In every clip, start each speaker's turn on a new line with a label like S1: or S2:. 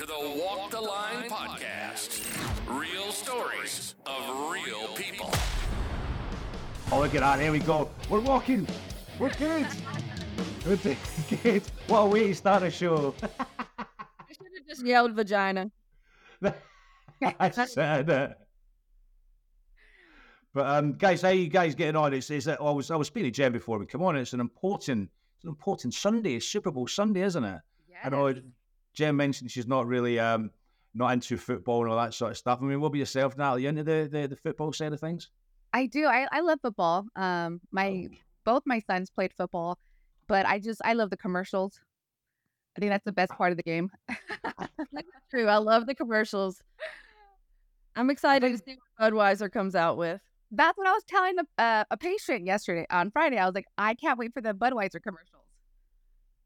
S1: to the Walk the Line podcast. Real stories of real people.
S2: Oh, look at that. There we go. We're walking. We're good. We're good. What a way to start a show.
S3: I should have just yelled vagina.
S2: I said it. But um, guys, how are you guys getting on? It's, it's uh, I was I was speaking to Jenn before we come on. It's an important, it's an important Sunday. It's Super Bowl Sunday, isn't it? I know Jenn mentioned she's not really um not into football and all that sort of stuff. I mean, what about yourself, Natalie? You into the, the, the football side of things?
S4: I do. I, I love football. Um, my
S2: Oh.
S4: both my sons played football, but I just I love the commercials. I think that's the best part of the game.
S3: True. I love the commercials. I'm excited to see what Budweiser comes out with.
S4: That's what I was telling a, uh, a patient yesterday on Friday. I was like, I can't wait for the Budweiser commercials.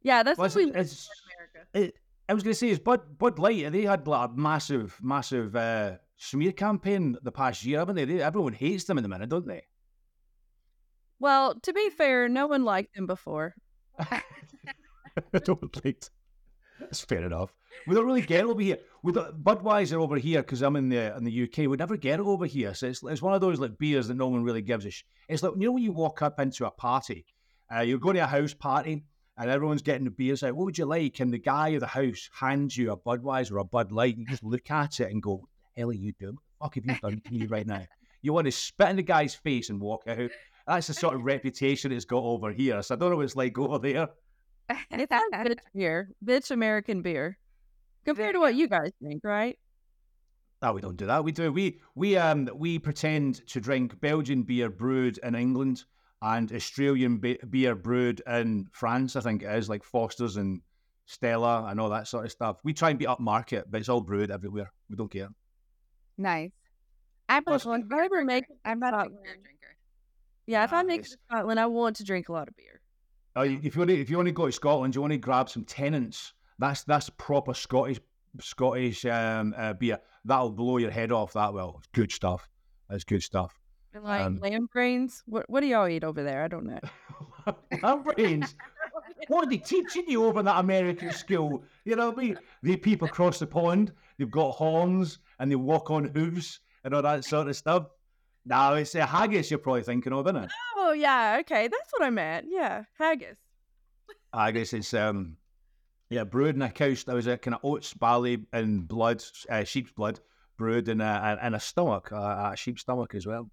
S3: Yeah, that's
S2: Well,
S3: what we
S2: it's- it's-
S3: America.
S2: It, I was going to say, is Bud Bud Light? They had like a massive, massive uh, smear campaign the past year, haven't they? they? Everyone hates them in the minute, don't they?
S3: Well, to be fair, no one liked them before.
S2: I don't like. That's fair enough. We don't really get it over here. We don't, Budweiser over here because I'm in the in the UK. We never get it over here. So it's, it's one of those like beers that no one really gives a. Sh- it's like you know when you walk up into a party, uh, you're going to a house party and everyone's getting the beers out. What would you like? And the guy of the house hands you a Budweiser or a Bud Light. You just look at it and go, "What the hell are you doing? What the fuck have you done to me right now?" You want to spit in the guy's face and walk out. That's the sort of reputation it's got over here. So I don't know what it's like over there.
S3: It's bitch beer, bitch American beer, compared to what you guys think, right?
S2: No, we don't do that. We do we we um we pretend to drink Belgian beer brewed in England and Australian be- beer brewed in France. I think it is like Foster's and Stella and all that sort of stuff. We try and be upmarket, but it's all brewed everywhere. We don't care.
S4: Nice. I'm
S2: Plus-
S4: not
S3: Well, if I ever make it
S4: I'm not a beer drinker.
S3: Yeah, if I make it
S2: Nice.
S3: to Scotland, I want to drink a lot of beer.
S2: Oh, if you want to, if you want to go to Scotland, you want to grab some Tennent's. That's that's proper Scottish Scottish um, uh, beer. That'll blow your head off. That will. It's good stuff. That's good stuff.
S3: Like
S2: Um,
S3: lamb brains? What what do y'all eat over there? I don't know.
S2: lamb brains. What are they teaching you over in that American school? You know what I mean? They peep across the pond, they've got horns, and they walk on hooves and all that sort of stuff. Now it's a haggis you're probably thinking of, isn't it?
S3: Oh yeah, okay, that's what I meant. Yeah, haggis.
S2: Haggis is um yeah, brewed in a cow. There was a kind of oats, barley, and blood, uh, sheep's blood, brewed in a in a stomach, uh, a sheep's stomach as well.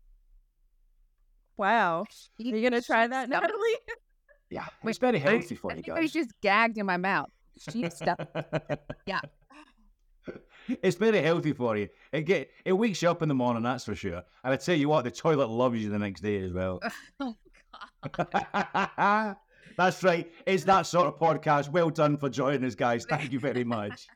S3: Wow. Are you gonna try that, Natalie?
S2: Yeah,
S4: Wait,
S2: it's very
S4: I-
S2: healthy for
S4: I
S2: you
S4: think I
S2: guys.
S4: just gagged in my mouth. Sheep stuff. Yeah.
S2: It's very healthy for you. It get it wakes you up in the morning, that's for sure. And I tell you what, the toilet loves you the next day as well.
S4: oh God.
S2: that's right. It's that sort of podcast. Well done for joining us, guys. Thank you very much.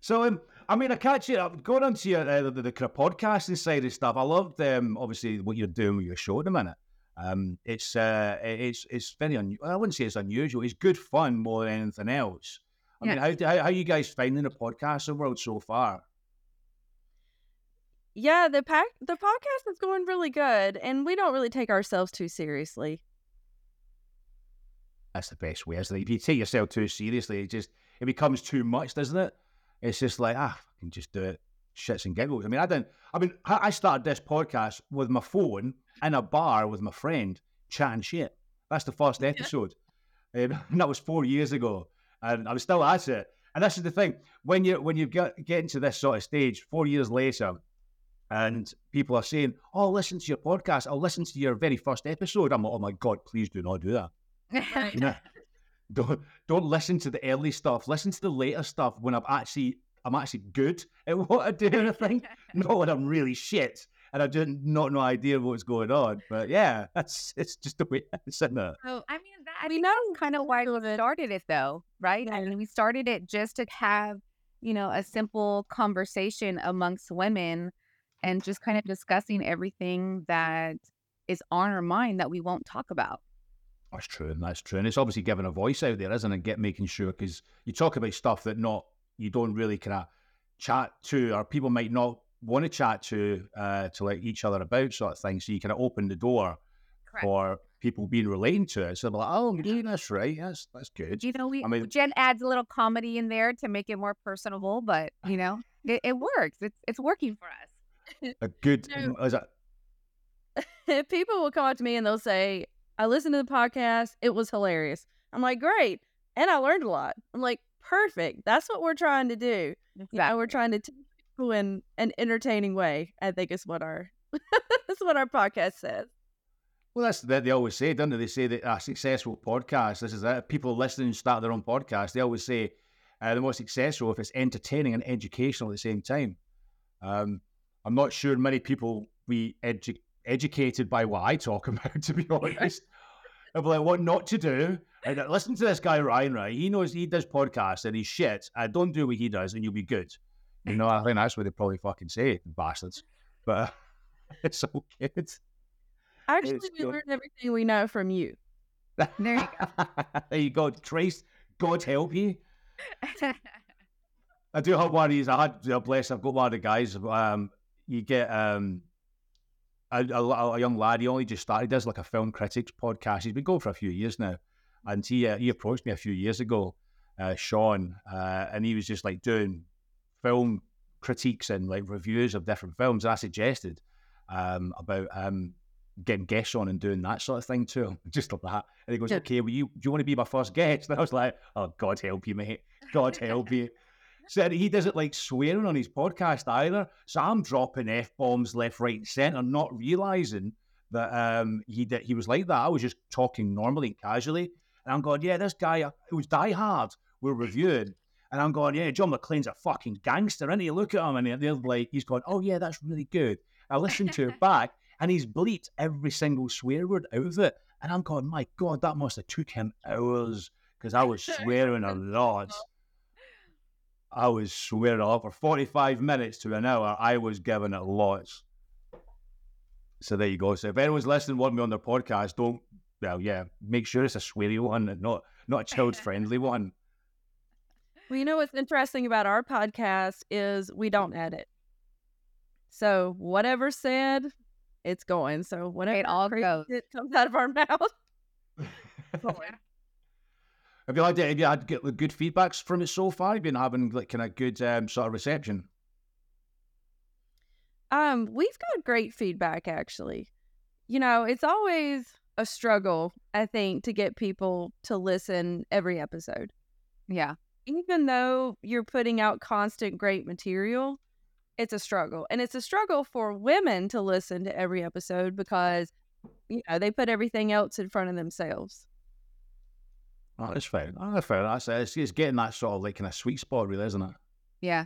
S2: so, um, I mean, I catch you up going on to your uh, the, the, kind of podcasting side of stuff. I loved um, obviously what you're doing with your show at the minute. Um, it's uh, it's it's very un- I wouldn't say it's unusual. It's good fun more than anything else. I mean, how, how how you guys finding the podcasting world so far?
S3: Yeah, the pack the podcast is going really good, and we don't really take ourselves too seriously.
S2: That's the best way, isn't it? If you take yourself too seriously, it just it becomes too much, doesn't it? It's just like ah, I can just do it, shits and giggles. I mean, I didn't. I mean, I started this podcast with my phone in a bar with my friend chatting shit. That's the first episode, Um, and that was four years ago, and I'm still at it. And this is the thing when you when you get get into this sort of stage, four years later, and people are saying, "Oh, listen to your podcast. I'll listen to your very first episode." I'm like, "Oh my god, please do not do that." You know, don't don't listen to the early stuff. Listen to the later stuff when I'm actually I'm actually good at what I do. And I think not when I'm really shit and I didn't not no idea what's going on. But yeah, that's it's just the way it's in there.
S4: So I mean, that, I
S3: We
S4: think
S3: know
S4: that's kind of why we started it, though, right? I mean, we started it just to have, you know, a simple conversation amongst women, and just kind of discussing everything that is on our mind that we won't talk about.
S2: That's true, and that's true, and it's obviously giving a voice out there, isn't it? Get making sure because you talk about stuff that not you don't really kind of chat to, or people might not want to chat to uh, to like each other about sort of thing. So you kind of open the door for people being relating to it. So I'm like, oh, I'm doing this right. That's that's good.
S4: You know, we
S2: I mean-
S4: Jenn adds a little comedy in there to make it more personable, but you know, it, it works. It's it's working for us.
S2: A good.
S3: No.
S2: Is it,
S3: people will come up to me and they'll say, I listened to the podcast. It was hilarious. I'm like, great. And I learned a lot. I'm like, perfect. That's what we're trying to do. You know, we're trying to teach people in an entertaining way. I think is what our that's what our podcast says.
S2: well, that's that they always say, don't they? They say that a successful podcast. This is. If People listening start their own podcast. They always say uh, the most successful if it's entertaining and educational at the same time. Um, I'm not sure many people we edu- educated by what I talk about. To be honest, I'll be like, what not to do. And uh, listen to this guy Ryan. Right, he knows he does podcasts and he's shit. Uh, don't do what he does, and you'll be good. You know, I think that's what they probably fucking say, bastards. But it's so good.
S3: Actually,
S2: It's
S3: we
S2: good.
S3: learned everything we know from you.
S4: There you
S2: go. there you go. Trace, God help you. I do have one of these. I had, uh, bless, I've got one of the guys. Um, you get um, a, a, a young lad. He only just started. He does like a film critics podcast. He's been going for a few years now, and he uh, he approached me a few years ago, uh, Sean, uh, and he was just like doing film critiques and like reviews of different films. I suggested um, about um, getting guests on and doing that sort of thing too, just like that. And he goes,
S3: Yeah.
S2: "Okay, well, you do you want to be my first guest?" And I was like, "Oh, God help you, mate. God help you." Said he doesn't like swearing on his podcast either. So I'm dropping f bombs left, right, and centre, not realizing that um, he did, he was like that. I was just talking normally and casually, and I'm going, "Yeah, this guy who was Die Hard we're reviewing." And I'm going, yeah, John McClane's a fucking gangster, and you look at him, and they're like, he's going, oh yeah, that's really good. I listened to it back, and he's bleeped every single swear word out of it, and I'm going, my god, that must have took him hours because I was swearing a lot. I was swearing a lot for 45 minutes to an hour. I was giving it lots. So there you go. So if anyone's listening, want me on their podcast, don't. Well, yeah, make sure it's a sweary one and not not a child friendly one.
S3: Well, you know what's interesting about our podcast is we don't edit. So whatever said, it's going. So whatever
S4: all
S3: crazy
S4: goes.
S3: shit comes out of our mouth.
S2: Have you had have you had good, good feedbacks from it so far? You've been having like kind of good um, sort of reception.
S3: Um, we've got great feedback actually. You know, it's always a struggle, I think, to get people to listen every episode.
S4: yeah.
S3: Even though you're putting out constant great material, it's a struggle. And it's a struggle for women to listen to every episode because you know, they put everything else in front of themselves.
S2: Oh, that's fair. Oh, that's fair. That's it's, it's getting that sort of like kind of sweet spot, really, isn't it?
S4: Yeah.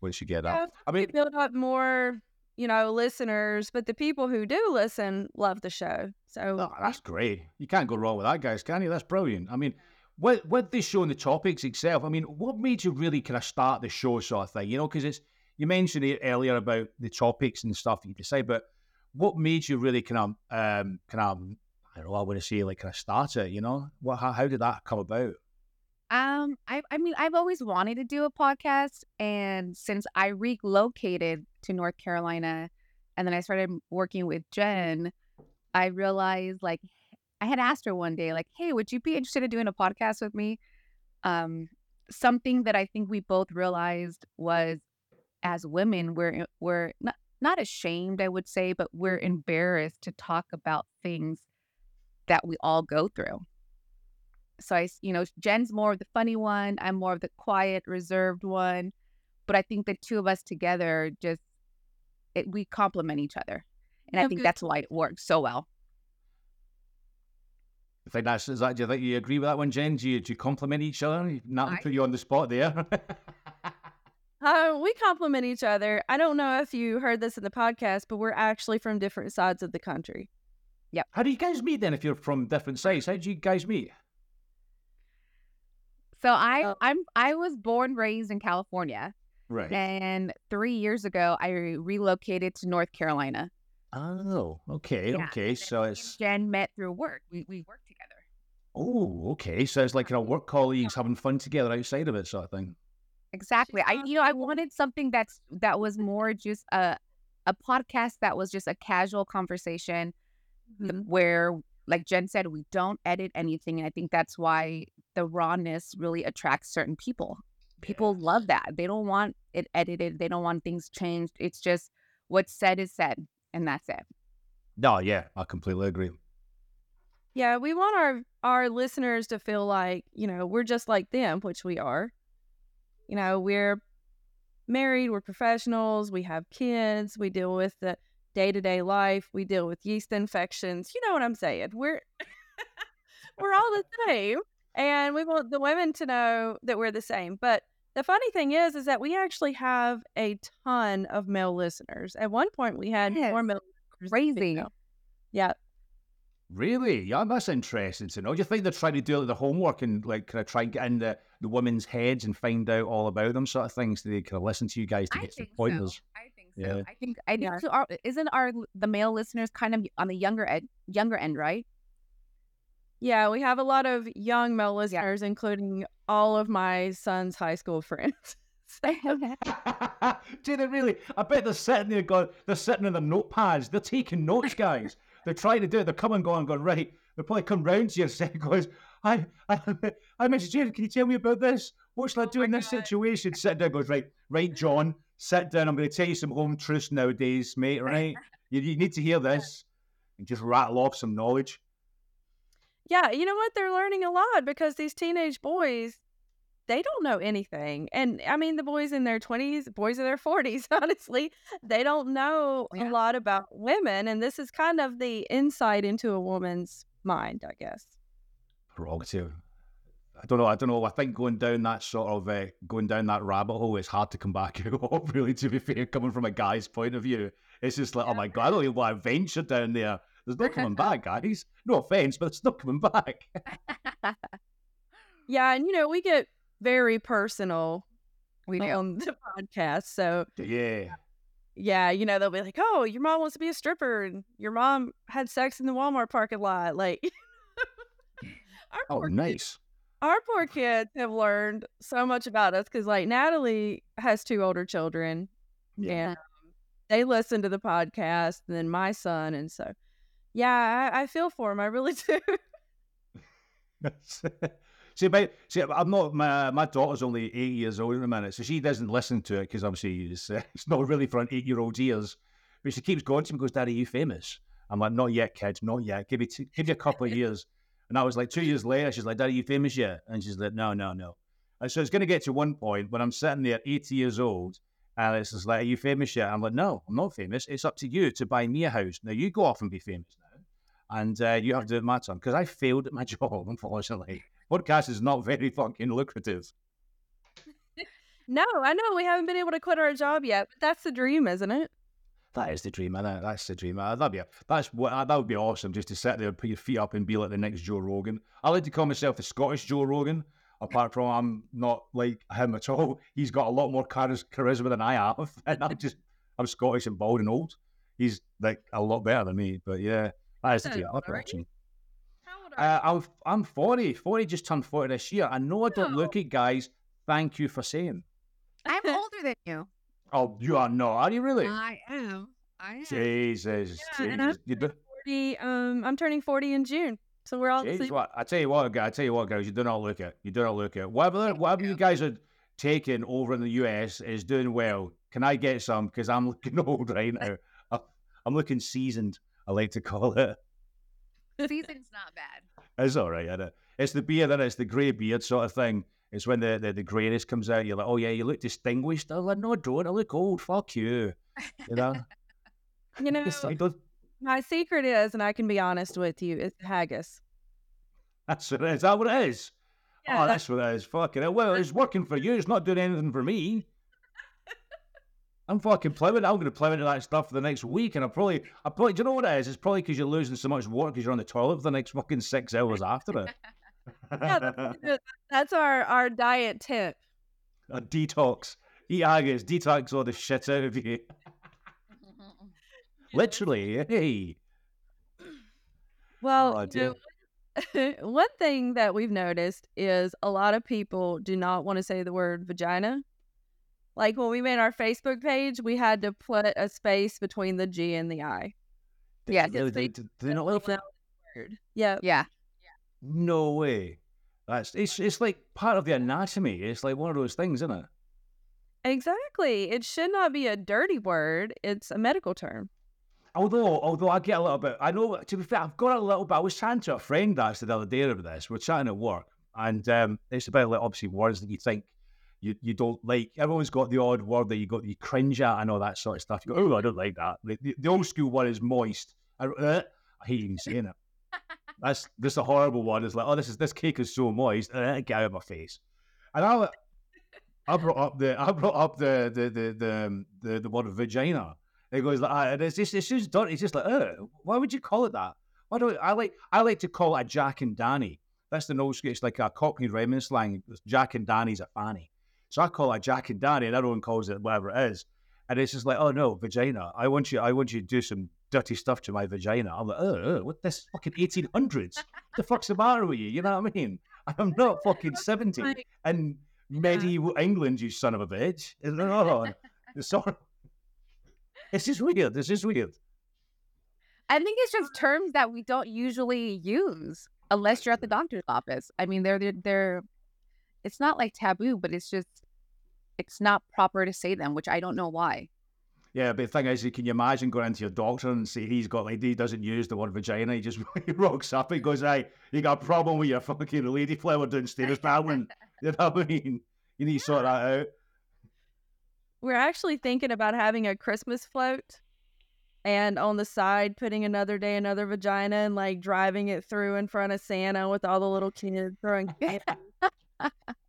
S2: Once you get
S3: Yeah,
S2: that, I mean,
S3: build up more, you know, listeners, but the people who do listen love the show. So
S2: oh, that's great. You can't go wrong with that, guys, can you? That's brilliant. I mean, with with this show and the topics itself, I mean, what made you really kind of start the show, sort of thing? You know, because it's you mentioned it earlier about the topics and stuff that you decide, but what made you really kind of um kind of I don't know, I want to say like kind of start it, you know? What how, how did that come about?
S4: Um, I I mean, I've always wanted to do a podcast, and since I relocated to North Carolina, and then I started working with Jenn, I realized like I had asked her one day, like, "Hey, would you be interested in doing a podcast with me?" Um, something that I think we both realized was, as women, we're we're not not ashamed, I would say, but we're embarrassed to talk about things that we all go through so I, you know, Jenn's more of the funny one. I'm more of the quiet, reserved one. But I think the two of us together just it, we complement each other, and I think
S3: good-
S4: that's why it works so well.
S2: I think that's is that. Do you think you agree with that one, Jenn? Do you, do you compliment each other? Not to
S4: I-
S2: put you on the spot there.
S3: Uh, we complement each other. I don't know if you heard this in the podcast, but we're actually from different sides of the country.
S2: How do you guys meet then? If you're from different sides, how do you guys meet?
S4: So I,
S3: Oh.
S4: I'm, I was born raised in California,
S2: Right.
S4: and three years ago I relocated to North Carolina.
S2: Oh, okay,
S4: Yeah,
S2: okay.
S4: and
S2: So it's
S4: Jenn met through work. We we worked together.
S2: oh, okay. So it's like you know, work colleagues having fun together outside of it, sort of thing.
S4: Exactly. I you know I wanted something that's that was more just a a podcast that was just a casual conversation th-
S3: Mhm.
S4: where like Jenn said, we don't edit anything. And I think that's why the rawness really attracts certain people. People love that. They don't want it edited. They don't want things changed. It's just what's said is said, and that's it.
S2: No, yeah, I completely agree.
S3: Yeah, we want our our listeners to feel like, you know, we're just like them, which we are. You know, we're married, we're professionals, we have kids, we deal with the day-to-day life, we deal with yeast infections. You know what I'm saying? We're we're all the same. And we want the women to know that we're the same. But the funny thing is is that we actually have a ton of male listeners. At one point we had
S4: Yes.
S3: more male
S4: Crazy.
S3: Yeah.
S2: Really? Yeah, that's interesting to know. Do you think they're trying to do like, the homework and like kind of try and get in the, the women's heads and find out all about them sort of things? Do they kind of listen to you guys to
S4: I
S2: get some
S4: think so.
S2: pointers?
S4: I so.
S2: Yeah.
S4: I think I think
S3: Yeah.
S4: so our, isn't our the male listeners kind of on the younger end younger end, right?
S3: Yeah, we have a lot of young male listeners, including all of my son's high school friends.
S2: Do they really? I bet they're sitting there going, they're sitting in their notepads, they're taking notes, guys. they're trying to do it. They're coming, going, going, right. They'll probably come round to you and say, goes, I, I, I Mrs. Jane, can you tell me about this? What shall I oh do in this situation? Sit down, goes, right, right, John, sit down. I'm going to tell you some home truths nowadays, mate, right? You, you need to hear this. And just rattle off some knowledge.
S3: yeah, you know what? They're learning a lot because these teenage boys, they don't know anything. And I mean, the boys in their 20s, boys in their 40s, honestly, they don't know
S4: Yeah.
S3: a lot about women. And this is kind of the insight into a woman's mind, I guess.
S2: prerogative. I don't know. I don't know. I think going down that sort of uh, going down that rabbit hole is hard to come back out. Really, to be fair, coming from a guy's point of view, it's just like, oh my god, I don't even want to venture down there. There's no coming back, guys. No offense, but it's not coming back.
S3: Yeah. And, you know, we get very personal
S4: We do.
S3: on the podcast. So,
S2: yeah,
S3: yeah, you know, they'll be like, "Oh, your mom wants to be a stripper, and your mom had sex in the Walmart parking lot." Like,
S2: oh
S3: poor kids,
S2: nice.
S3: Our poor kids have learned so much about us because, like, Natalie has two older children,
S2: Yeah.
S3: and um, they listen to the podcast, and then my son, and so, yeah, I, I feel for him. I really do.
S2: see, but see, I'm not. My my daughter's only eight years old in a minute, so she doesn't listen to it because obviously it's, uh, it's not really for an eight year old's ears. But she keeps going to me, goes, "Daddy, are you famous?" I'm like, "Not yet, kids, not yet. Give me two, give you a couple of years." And I was like, two years later, she's like, "Daddy, are you famous yet?" And she's like, "No, no, no." And so it's going to get to one point when I'm sitting there, 80 years old, and it's just like, "Are you famous yet?" I'm like, "No, I'm not famous. It's up to you to buy me a house. Now you go off and be famous now." and uh, you have to do it my time because I failed at my job, unfortunately. Podcast is not very fucking lucrative.
S3: no, I know we haven't been able to quit our job yet, but that's the dream, isn't it?
S2: That is the dream, man. That's the dream. Uh, That'd be a, that's what uh, that would be awesome. Just to sit there, and put your feet up, and be like the next Joe Rogan. I like to call myself the Scottish Joe Rogan. Apart from I'm not like him at all. He's got a lot more charis- charisma than I have, and I'm just I'm Scottish and bald and old. He's like a lot better than me. But yeah, that is the dream. I'm
S3: are you?
S2: watching.
S3: How old
S2: Uh, I'm I'm 40. 40 just turned 40 this year. I know I don't
S3: No.
S2: look it, guys. Thank you for saying.
S4: I'm older than you.
S2: Oh, you are not. Are you really?
S4: I am. I am.
S2: Jesus,
S3: Yeah, and I'm
S2: Jesus. You do,
S3: 40, um, I'm turning 40 in June. So we're all the
S2: Jesus,
S3: same.
S2: what? I tell you what. I tell you what, guys. You do not look it. You do not look it. Whatever, whatever you guys are taking over in the US is doing well. Can I get some? Because I'm looking old right now. I- I'm looking seasoned. I like to call it.
S4: Season's not bad.
S2: It's all right. Isn't it? It's the beard, and it's the grey beard sort of thing. It's when the, the, the greyness comes out. You're like, oh yeah, you look distinguished. Oh, I'm like, no, I don't. I look old. Fuck you. You know.
S3: You know,
S2: It's like, don't-
S3: my secret is, and I can be honest with you, is haggis.
S2: that's what it is. Is that what it is?
S3: Yeah,
S2: oh, that's what it is. Fucking hell. Well, it's working for you. It's not doing anything for me. I'm fucking plowing. I'm going to plow into that stuff for the next week, and I probably, I probably, do you know what it is? It's probably because you're losing so much water because you're on the toilet for the next fucking six hours after it.
S3: Yeah, that's, that's our, our diet tip.
S2: a detox. Eat haggis, detox all the shit out of you. Literally, hey.
S3: Well,
S2: Oh,
S3: you know, one thing that we've noticed is a lot of people do not want to say the word vagina. Like when we made our Facebook page, we had to put a space between the G and the I.
S4: Yes,
S2: Really,
S3: it's
S2: they,
S3: big-
S2: do they not like
S3: Well,
S2: that?
S3: word. Yeah.
S4: Yeah.
S2: No way. That's it's it's like part of the anatomy. It's like one of those things, isn't it?
S3: Exactly. It should not be a dirty word. It's a medical term.
S2: Although, although I get a little bit, I know. To be fair, I've got a little bit. I was chatting to a friend actually the other day about this. We're chatting at work, and um, it's about like obviously words that you think you, you don't like. Everyone's got the odd word that you got you cringe at and all that sort of stuff. You go, oh, I don't like that. The, the, the old school one is moist. I, uh, I hate even saying it. That's this a horrible one. It's like, oh, this is this cake is so moist. Uh, get out of my face. And I, I brought up the I brought up the the the the um, the, the word vagina. It goes like, ah, and it's just it's just dirty. It's just like, oh, why would you call it that? Why do I like I like to call it a Jack and Danny. That's the old. It's like a Cockney rhyming slang. Jack and Danny's a fanny. So I call it Jack and Danny, and everyone calls it whatever it is. And it's just like, oh no, vagina. I want you. I want you to do some dirty stuff to my vagina. I'm like, oh, oh what this fucking 1800s? What the fuck's the matter with you? You know what I mean? I'm not fucking 70 And medieval England, you son of a bitch. No, sorry. This is weird. This is weird.
S4: I think it's just terms that we don't usually use unless you're at the doctor's office. I mean, they're they're, they're it's not like taboo, but it's just it's not proper to say them, which I don't know why.
S2: Yeah, but the thing is, can you imagine going into your doctor and say he's got like he doesn't use the word vagina? He just he rocks up and goes, "Hey, you got a problem with your fucking lady flower downstairs, darling." you know what I mean? You need to sort that out.
S3: We're actually thinking about having a Christmas float and on the side putting another day another vagina and like driving it through in front of Santa with all the little kids throwing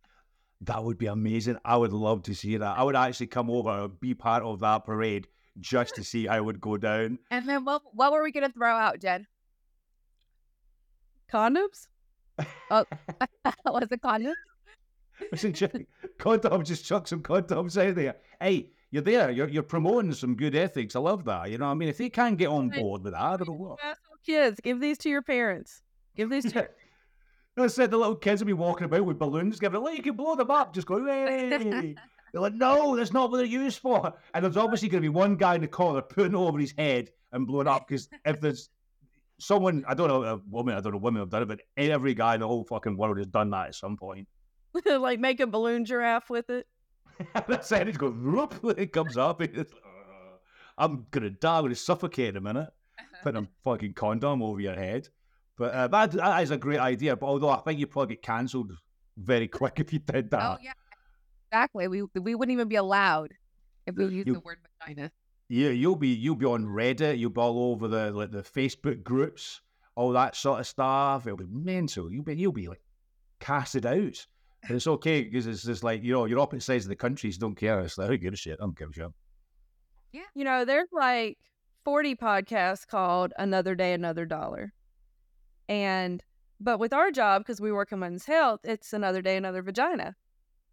S2: That would be amazing. I would love to see that. I would actually come over and be part of that parade just to see how it would go down.
S4: And then what what were we gonna throw out, Jenn?
S3: condoms.
S4: Oh, was it condoms?
S2: Listen, Jake, condoms, just chuck some condoms out there. Hey, you're there. You're, you're promoting some good ethics. I love that. You know what I mean? If they can't get on board with that, I don't know what.
S3: Asshole Kids, give these to your parents. Give these to.
S2: I said the little kids will be walking about with balloons, giving it, like, you can blow them up. Just go, hey. They're like, no, that's not what they're used for. And there's obviously going to be one guy in the corner putting it over his head and blowing up because if there's someone, I don't know, a woman, I don't know, women have done it, but every guy in the whole fucking world has done that at some point.
S3: like make a balloon giraffe with it.
S2: That's it. It goes, whoop, it comes up. It's, I'm going to die. I'm going to suffocate in a minute. Putting a fucking condom over your head. But uh, that, that is a great idea. But although I think you'd probably get cancelled very quick if you did that.
S4: Oh yeah, exactly. We we wouldn't even be allowed if we used
S2: You-
S4: the word vagina.
S2: Yeah, you'll be you'll be on Reddit. You'll be all over the like the Facebook groups, all that sort of stuff. It'll be mental. You'll be you'll be like casted out. But it's okay because it's just like you know your opposite sides of the countries don't care. It's like who gives a shit? I don't give a shit.
S3: Yeah, you know, there's like 40 podcasts called Another Day, Another Dollar. And, but with our job, because we work in men's health, it's Another Day, Another Vagina.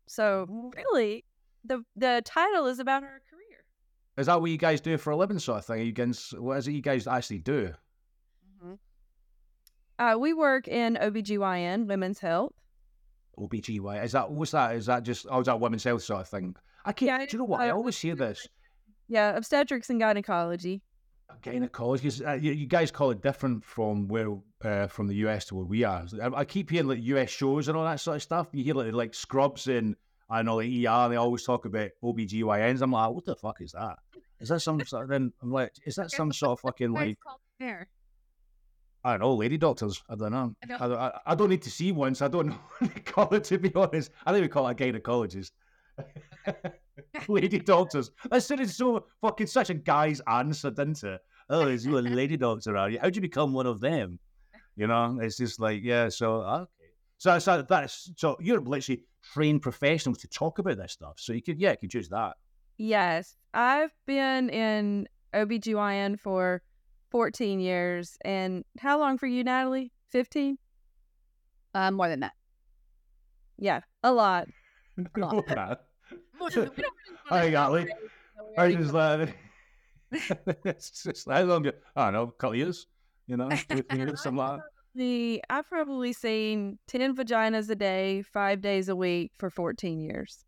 S3: So really, the the title is about our career.
S2: Is that what you guys do for a living, sort of thing? Are you guys, what is it you guys actually do?
S3: Uh, we work in OBGYN, women's health.
S2: OBGY. Is that what's that? Is that just oh, is that women's health sort of thing? I can't.
S3: Yeah,
S2: do you know what? I
S3: uh,
S2: always hear this.
S3: Yeah, obstetrics and gynecology.
S2: Gynecology. Uh, you, you guys call it different from where uh, from the US to where we are. I, I keep hearing like US shows and all that sort of stuff. You hear like like Scrubs and I know like ER. And they always talk about OBGYNs. I'm like, what the fuck is that? Is that some sort? Of, then I'm like, is that some sort of fucking like
S4: there?
S2: I don't know, lady doctors. I don't know.
S4: I
S2: don't, I, I don't need to see one, so I don't know what they call it. To be honest, I think we call it a gynecologist. lady doctors. That sounded so fucking such a guy's answer, didn't it? Oh, is you a lady doctor? Are you? How'd you become one of them? You know, it's just like yeah. So okay. So, so that's so you're literally trained professionals to talk about this stuff. So you could yeah, you could use that.
S3: Yes, I've been in OBGYN for 14 years. And how long for you, Natalie? 15?
S4: Uh, more than that.
S3: Yeah, a lot.
S2: No, man.
S4: We don't really
S2: Hi,
S4: wanna
S2: Gatly.
S4: elaborate, so
S2: I just it's just how long? you- I don't know, a couple years. You know, fifteen years, something like that.
S3: The I've probably seen 10 vaginas a day, five days a week for 14 years.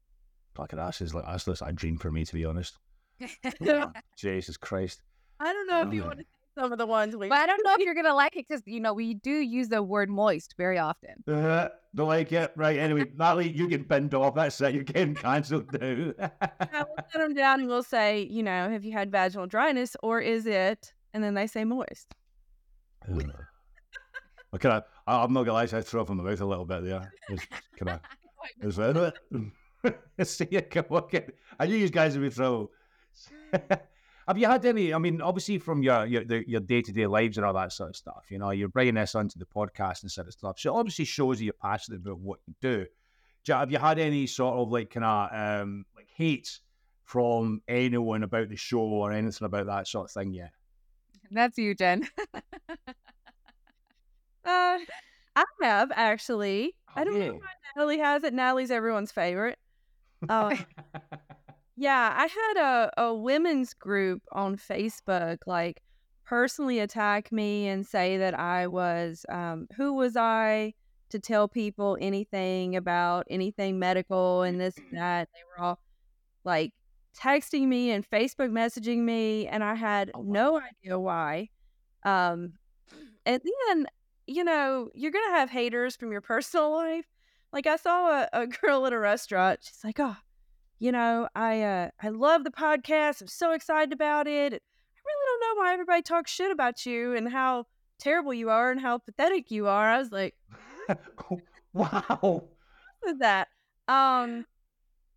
S2: Fucking ass is like that's a dream for me to be honest. Jesus Christ.
S3: I don't know if you want to some of the ones we.
S4: But I don't know if you're gonna like it because you know we do use the word moist very often.
S2: Uh, don't like it. Right. Anyway, Natalie, you get binned off. That's it. You're getting cancelled now.
S3: Yeah, we'll sit them down and we'll say, you know, have you had vaginal dryness or is it? And then they say moist.
S2: okay, I, I'm not gonna lie, I threw up in my mouth a little bit there. Just, can I? Is that it? See you come okay. I knew you guys would be trouble. Have you had any? I mean, obviously from your your your day to day lives and all that sort of stuff. You know, you're bringing this onto the podcast and sort of stuff. So it obviously shows that you're passionate about what you do. Do Have you had any sort of like kind of um like hate from anyone about the show or anything about that sort of thing yet?
S4: That's you, Jenn.
S3: Uh, I have actually. I
S2: Oh,
S3: don't know
S2: yeah.
S3: why Natalie has it. Natalie's everyone's favorite. Uh, yeah, I had a, a women's group on Facebook like personally attack me and say that I was um, who was I to tell people anything about anything medical and this and that. They were all like texting me and Facebook messaging me, and I had
S2: Oh, wow.
S3: no idea why. Um, and then you know you're gonna have haters from your personal life. Like I saw a, a girl at a restaurant. She's like, "Oh, you know, I uh, I love the podcast. I'm so excited about it. I really don't know why everybody talks shit about you and how terrible you are and how pathetic you are." I was like,
S2: wow.
S3: "What is that?" Um,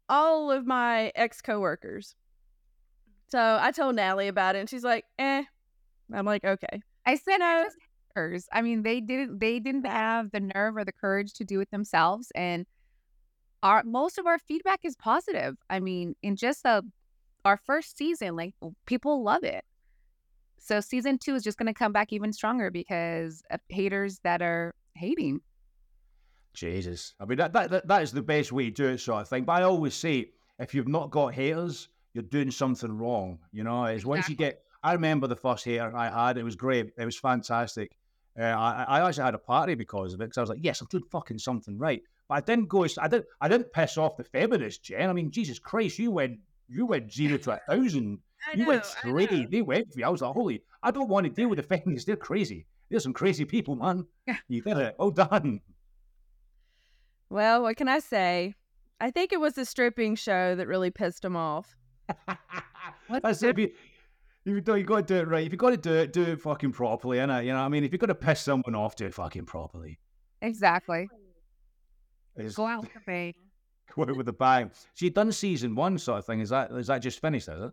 S3: all of my ex coworkers. So I told Natalie about it, and she's like, "Eh." I'm like, "Okay."
S4: I said I. I mean, they didn't they didn't have the nerve or the courage to do it themselves. And our most of our feedback is positive. I mean, in just the our first season, like people love it. So season two is just gonna come back even stronger because of haters that are hating.
S2: Jesus. I mean, that, that, that, is the best way to do it, sort of thing. But I always say, if you've not got haters, you're doing something wrong. You know, is once you get. I remember the first hater I had. It was great. It was fantastic. Uh, I, I actually had a party because of it because I was like, yes, I'm doing fucking something right. But I didn't go. I didn't. I didn't piss off the feminists, Jenn. I mean, Jesus Christ, you went. You went zero to a thousand. You went straight. They went for you. I was like, holy. I don't want to deal with the feminists. They're crazy. They're some crazy people, man. You did it. Well done.
S3: Well, what can I say? I think it was the stripping show that really pissed him off.
S2: That's it. You, if you, you got to do it right. If you got to do it, do it fucking properly, innit? You know what I mean? If you're going to piss someone off, do it fucking properly.
S4: Exactly.
S2: It's,
S4: Go out with a bang.
S2: go out with a bang. So you've done season one sort of thing. Is that is that just finished, is it?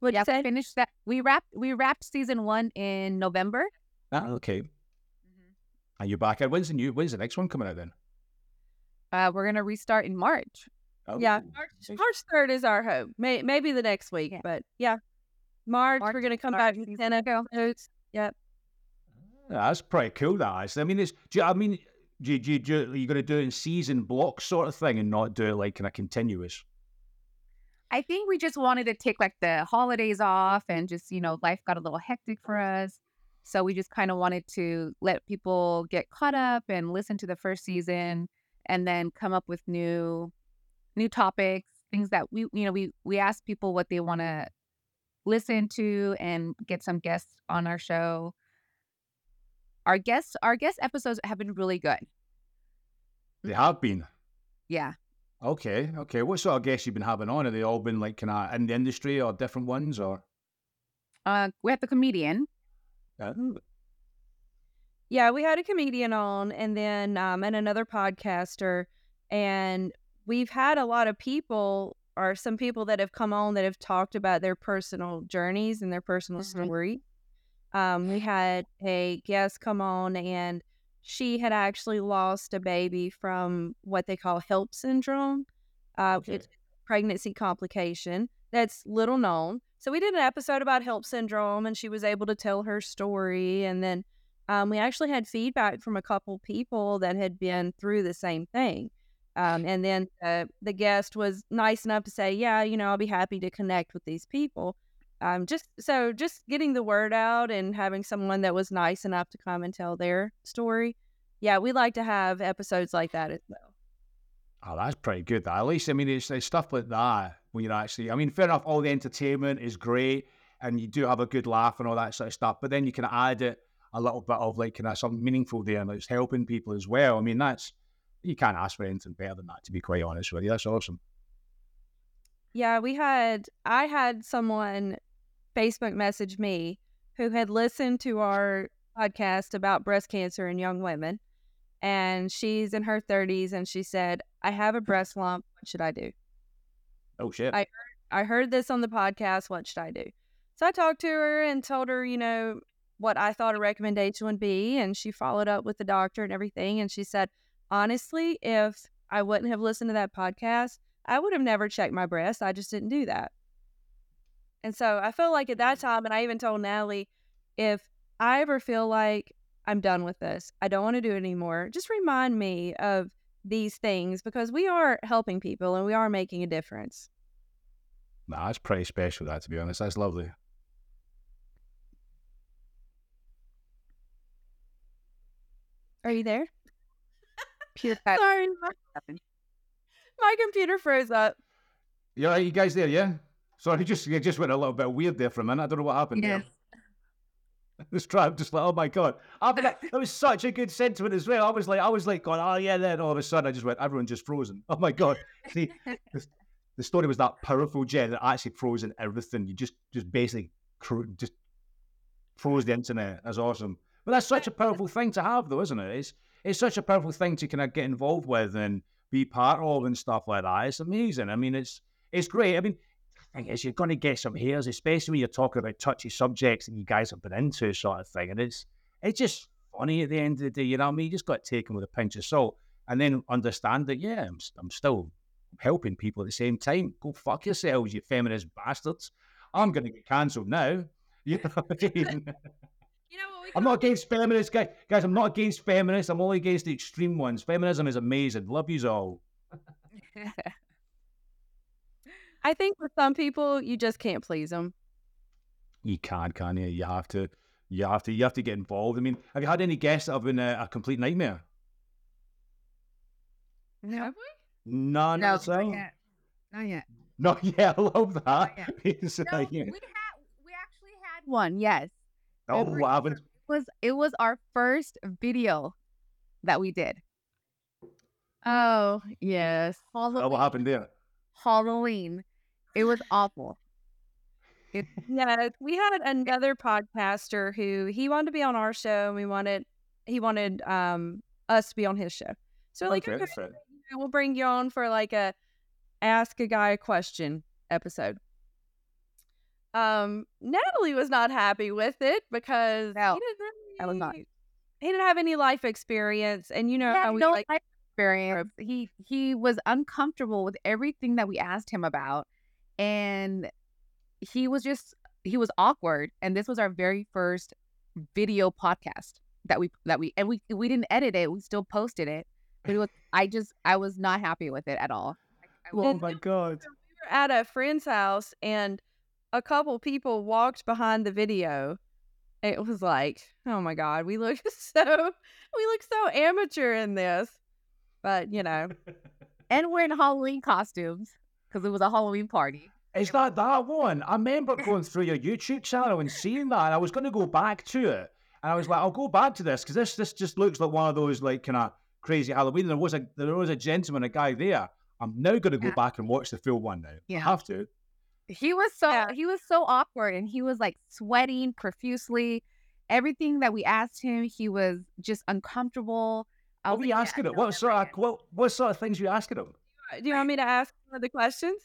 S3: What'd
S4: Yeah, we finished that. We wrapped we wrapped season one in November.
S2: Ah, okay. And you're back. And when's the new, when's the next one coming out then?
S4: Uh, we're gonna restart in March.
S2: Oh,
S3: Yeah, March, March 3rd is our hope. May, maybe the next week,
S4: Yeah.
S3: but yeah. March,
S4: March
S3: we're going to come
S4: March
S3: back with 10 episodes. Yep.
S2: Yeah, that's pretty cool. That is. I mean, it's. Do you, I mean, do do do are you going to do it in season blocks sort of thing and not do it like kind of continuous?
S4: I think we just wanted to take like the holidays off and just, you know, life got a little hectic for us. So we just kind of wanted to let people get caught up and listen to the first season and then come up with new new topics, things that we you know, we we ask people what they want to listen to and get some guests on our show. Our guests our guest episodes have been really good.
S2: They have been.
S4: Yeah.
S2: Okay, okay. What sort of guests you've been having on? Have they all been like kind of in the industry or different ones or?
S4: Uh we have the comedian.
S2: Uh,
S3: Yeah, we had a comedian on and then um, and another podcaster. And we've had a lot of people or some people that have come on that have talked about their personal journeys and their personal
S4: Mhm.
S3: story. Um, we had a guest come on and she had actually lost a baby from what they call HELLP syndrome. Uh,
S2: Okay.
S3: It's pregnancy complication that's little known. So we did an episode about HELLP syndrome and she was able to tell her story. And then um, we actually had feedback from a couple people that had been through the same thing. Um, and then uh, the guest was nice enough to say, "Yeah, you know, I'll be happy to connect with these people." Um, just so, just getting the word out and having someone that was nice enough to come and tell their story. Yeah, we like to have episodes like that as well.
S2: Oh, that's pretty good. That at least I mean, it's, it's stuff like that when you're actually. I mean, fair enough. All the entertainment is great, and you do have a good laugh and all that sort of stuff. But then you can add it a little bit of like kind of something meaningful there, and it's helping people as well. I mean, that's you can't ask for anything better than that. To be quite honest with you, that's awesome.
S3: Yeah, we had I had someone Facebook message me who had listened to our podcast about breast cancer in young women and she's in her 30s and she said, "I have a breast lump. What should I do?"
S2: Oh shit.
S3: I I heard this on the podcast. What should I do? So I talked to her and told her, you know, what I thought a recommendation would be and she followed up with the doctor and everything and she said, "Honestly, if I wouldn't have listened to that podcast, I would have never checked my breast. I just didn't do that. And so I felt like at that mm. time, and I even told Natalie, if I ever feel like I'm done with this, I don't want to do it anymore, just remind me of these things because we are helping people and we are making a difference.
S2: Nah, that's pretty special, that, to be honest. That's lovely.
S3: Are you there?
S4: Pure fat.
S3: Sorry, my, my computer froze up.
S2: You all right, you guys there, yeah? Sorry, just you just went a little bit weird there for a minute. I don't know what happened
S4: Yes.
S2: there. This tribe just like, oh my god. I mean, that, was such a good sentiment as well. I was like, I was like, going, oh yeah, then all of a sudden I just went, everyone just frozen. Oh my god. See, the, the story was that powerful, Jenn, that actually frozen everything. You just just basically cro- just froze the internet. That's awesome. But that's such a powerful thing to have, though, isn't it? It's it's such a powerful thing to kind of get involved with and be part of and stuff like that. It's amazing. I mean, it's it's great. I mean, thing is, you're going to get some hairs, especially when you're talking about touchy subjects and you guys have been into, sort of thing. And it's it's just funny at the end of the day. You know what I mean? You just got to take them with a pinch of salt and then understand that, yeah, I'm, I'm still helping people at the same time. Go fuck yourselves, you feminist bastards. I'm going to get cancelled now. You know what I mean?
S3: You know what
S2: I'm not against feminists, guys. Guys, I'm not against feminists. I'm only against the extreme ones. Feminism is amazing. Love yous all.
S3: I think for some people, you just can't please them.
S2: You can't, can you? You have to. You have to. You have to get involved. I mean, have you had any guests that have been a, a complete nightmare?
S4: no,
S2: None.
S4: no,
S2: at all?
S4: not yet. Not yet.
S2: No, yeah, I love that.
S4: yet. No,
S2: like,
S4: we
S2: yeah.
S4: had we actually had one. Yes,
S2: oh,
S4: every
S2: what happened?
S4: it was it was our first video that we did.
S3: Oh, yes.
S4: Halloween.
S2: Oh, what happened there?
S4: Halloween. It was awful.
S3: Yeah, we had another podcaster who he wanted to be on our show and we wanted he wanted um us to be on his show. So like,
S2: Okay,
S3: okay, we'll bring you on for like a ask a guy a question episode. Um, Natalie was not happy with it because
S4: No,
S3: he didn't really,
S4: I was not.
S3: He didn't have any life experience, and you know
S4: Yeah,
S3: how we
S4: no
S3: like.
S4: life experience. He he was uncomfortable with everything that we asked him about, and he was just he was awkward. And this was our very first video podcast that we that we and we we didn't edit it. We still posted it, but it was I just I was not happy with it at all. I, I
S2: Oh my god.
S3: we were at a friend's house, and a couple people walked behind the video. It was like, oh my god, we look so we look so amateur in this, but you know.
S4: and we're in Halloween costumes because it was a Halloween party.
S2: Is that that one? I remember going through your YouTube channel and seeing that. And I was going to go back to it, and I was like, I'll go back to this because this this just looks like one of those like kind of crazy Halloween. There was a there was a gentleman, a guy there. I'm now going to go
S4: Yeah.
S2: back and watch the full one now.
S4: Yeah.
S2: I have to.
S4: He was so
S3: Yeah.
S4: he was so awkward and he was like sweating profusely. Everything that we asked him, he was just uncomfortable. I
S2: What
S4: was
S2: were you
S4: like,
S2: asking
S4: "Yeah,
S2: him? What sort of what what sort of things were you asking him?
S3: Do you want me to ask some of the questions?